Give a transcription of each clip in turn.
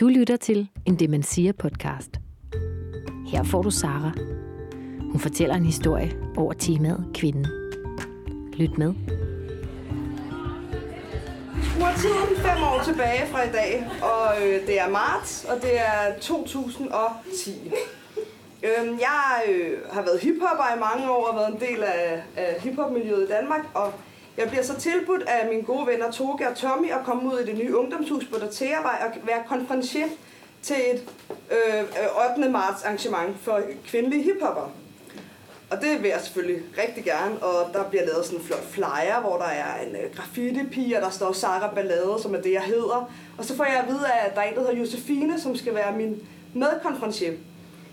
Du lytter til en Demensia podcast. Her får du Sara. Hun fortæller en historie over temaet kvinden. Lyt med. Skruer tiden fem år tilbage fra i dag, og øh, det er marts, og det er 2010. Øhm, jeg øh, har været hiphopper i mange år og været en del af, af i Danmark, og jeg bliver så tilbudt af mine gode venner Toge og Tommy at komme ud i det nye ungdomshus på Dateravej og være konferencier til et øh, øh 8. marts arrangement for kvindelige hiphopper. Og det vil jeg selvfølgelig rigtig gerne, og der bliver lavet sådan en flot flyer, hvor der er en øh, graffiti-pige, og der står Sara Ballade, som er det, jeg hedder. Og så får jeg at vide, at der er en, der hedder Josefine, som skal være min medkonferencier.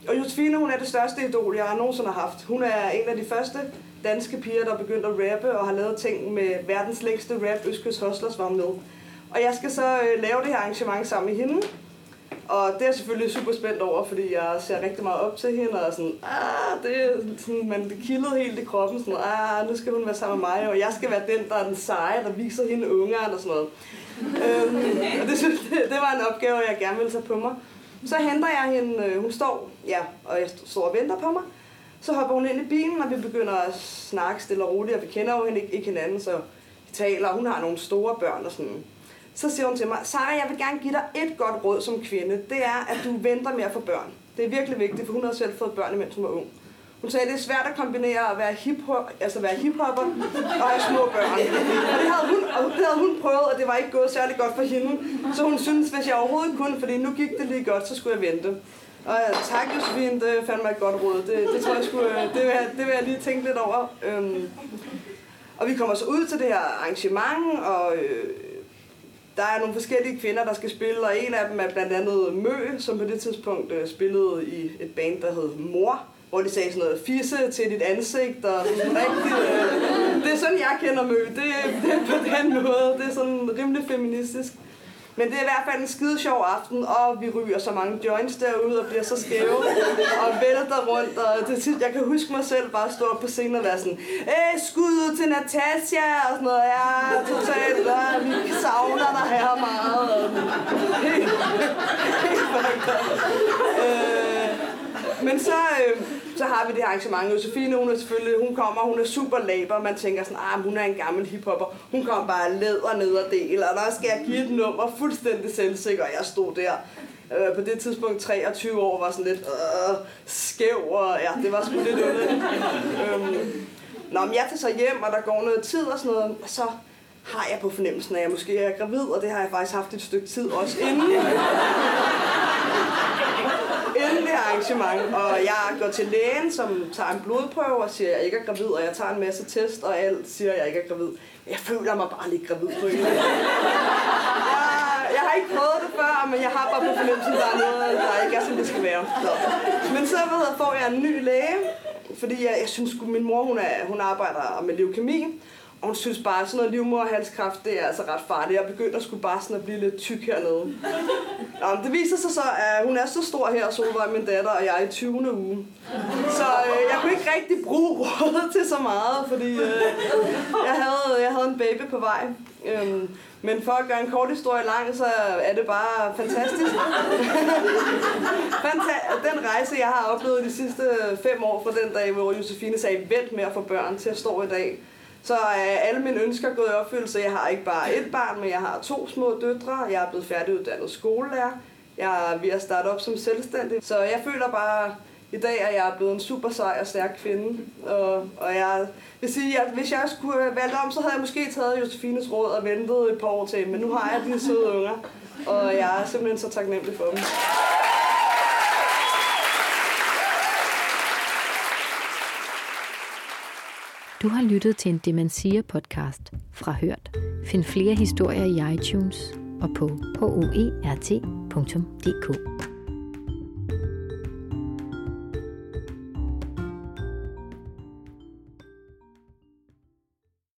Og Josefine, hun er det største idol, jeg nogensinde har haft. Hun er en af de første danske piger, der er begyndt at rappe og har lavet ting med verdens længste rap, Østkyst Hustlers, var med. Og jeg skal så øh, lave det her arrangement sammen med hende. Og det er jeg selvfølgelig super spændt over, fordi jeg ser rigtig meget op til hende, og sådan, ah, det er sådan, man det kildede helt i kroppen, sådan, ah, nu skal hun være sammen med mig, og jeg skal være den, der er den seje, der viser hende ungerne og sådan noget. øhm, og det, synes, det, det var en opgave, jeg gerne ville tage på mig. Så henter jeg hende, øh, hun står, ja, og jeg står og venter på mig. Så hopper hun ind i bilen, og vi begynder at snakke stille og roligt, og vi kender jo hende ikke, ikke hinanden, så vi taler, og hun har nogle store børn og sådan. Så siger hun til mig, Sara, jeg vil gerne give dig et godt råd som kvinde. Det er, at du venter med at få børn. Det er virkelig vigtigt, for hun har selv fået børn, mens hun var ung. Hun sagde, at det er svært at kombinere at være, hip altså være hiphopper og have små børn. Og det havde, hun, og det havde hun prøvet, og det var ikke gået særlig godt for hende. Så hun synes, hvis jeg overhovedet kunne, fordi nu gik det lige godt, så skulle jeg vente. Og ja, tak Josefine, det fandt mig et godt råd. Det, det tror jeg skulle, øh, det vil, jeg, det vil jeg lige tænke lidt over. Øhm, og vi kommer så ud til det her arrangement, og øh, der er nogle forskellige kvinder, der skal spille, og en af dem er blandt andet Mø, som på det tidspunkt øh, spillede i et band, der hed Mor, hvor de sagde sådan noget fisse til dit ansigt, og sådan rigtig, øh, det er sådan, jeg kender Mø, det, det er på den måde, det er sådan rimelig feministisk. Men det er i hvert fald en skide sjov aften, og vi ryger så mange joints derude og bliver så skæve og vælter rundt. Og det sidst, jeg kan huske mig selv bare stå op på scenen og være sådan, Æh, skud ud til Natasja og sådan noget. Ja, totalt, ja, vi savner dig her meget. Og helt, helt øh, men så, øh, så har vi det her arrangement. Josefine, hun er selvfølgelig, hun kommer, hun er super laber. Man tænker sådan, ah, hun er en gammel hiphopper. Hun kommer bare læder ned og del, og der skal jeg give et nummer fuldstændig selvsikker. Jeg stod der øh, på det tidspunkt 23 år, var sådan lidt øh, skæv, og ja, det var sgu lidt underligt. øhm, Nå, men jeg tager så hjem, og der går noget tid og sådan noget, og så har jeg på fornemmelsen, at jeg måske er gravid, og det har jeg faktisk haft et stykke tid også inden kæmpe arrangement, og jeg går til lægen, som tager en blodprøve og siger, at jeg ikke er gravid, og jeg tager en masse test, og alt siger, at jeg ikke er gravid. Jeg føler mig bare lidt gravid på en jeg, jeg har ikke prøvet det før, men jeg har bare på fornemmelsen, at der er noget, der ikke er, som det skal være. Så. Men så ved, får jeg en ny læge, fordi jeg, jeg synes, at min mor hun, er, hun arbejder med leukemi, og hun synes bare, at sådan noget livmoderhalskræft, det er altså ret farligt. Jeg begyndte at skulle bare sådan at blive lidt tyk hernede. Nå, det viser sig så, at hun er så stor her, Solvej, min datter, og jeg er i 20. uge. Så øh, jeg kunne ikke rigtig bruge rådet til så meget, fordi øh, jeg, havde, jeg havde en baby på vej. Øhm, men for at gøre en kort historie lang, så er det bare fantastisk. Fanta- den rejse, jeg har oplevet de sidste fem år fra den dag, hvor Josefine sagde, vent med at få børn til at stå i dag, så er alle mine ønsker gået i opfyldelse. Jeg har ikke bare et barn, men jeg har to små døtre. Jeg er blevet færdiguddannet skolelærer. Jeg er ved at starte op som selvstændig. Så jeg føler bare i dag, at jeg er blevet en super sej og stærk kvinde. Og, og jeg vil sige, at hvis jeg skulle have valgt om, så havde jeg måske taget Josefines råd og ventet et par år til. Men nu har jeg de søde unger, og jeg er simpelthen så taknemmelig for dem. Du har lyttet til en Demensia podcast fra Hørt. Find flere historier i iTunes og på hoert.dk.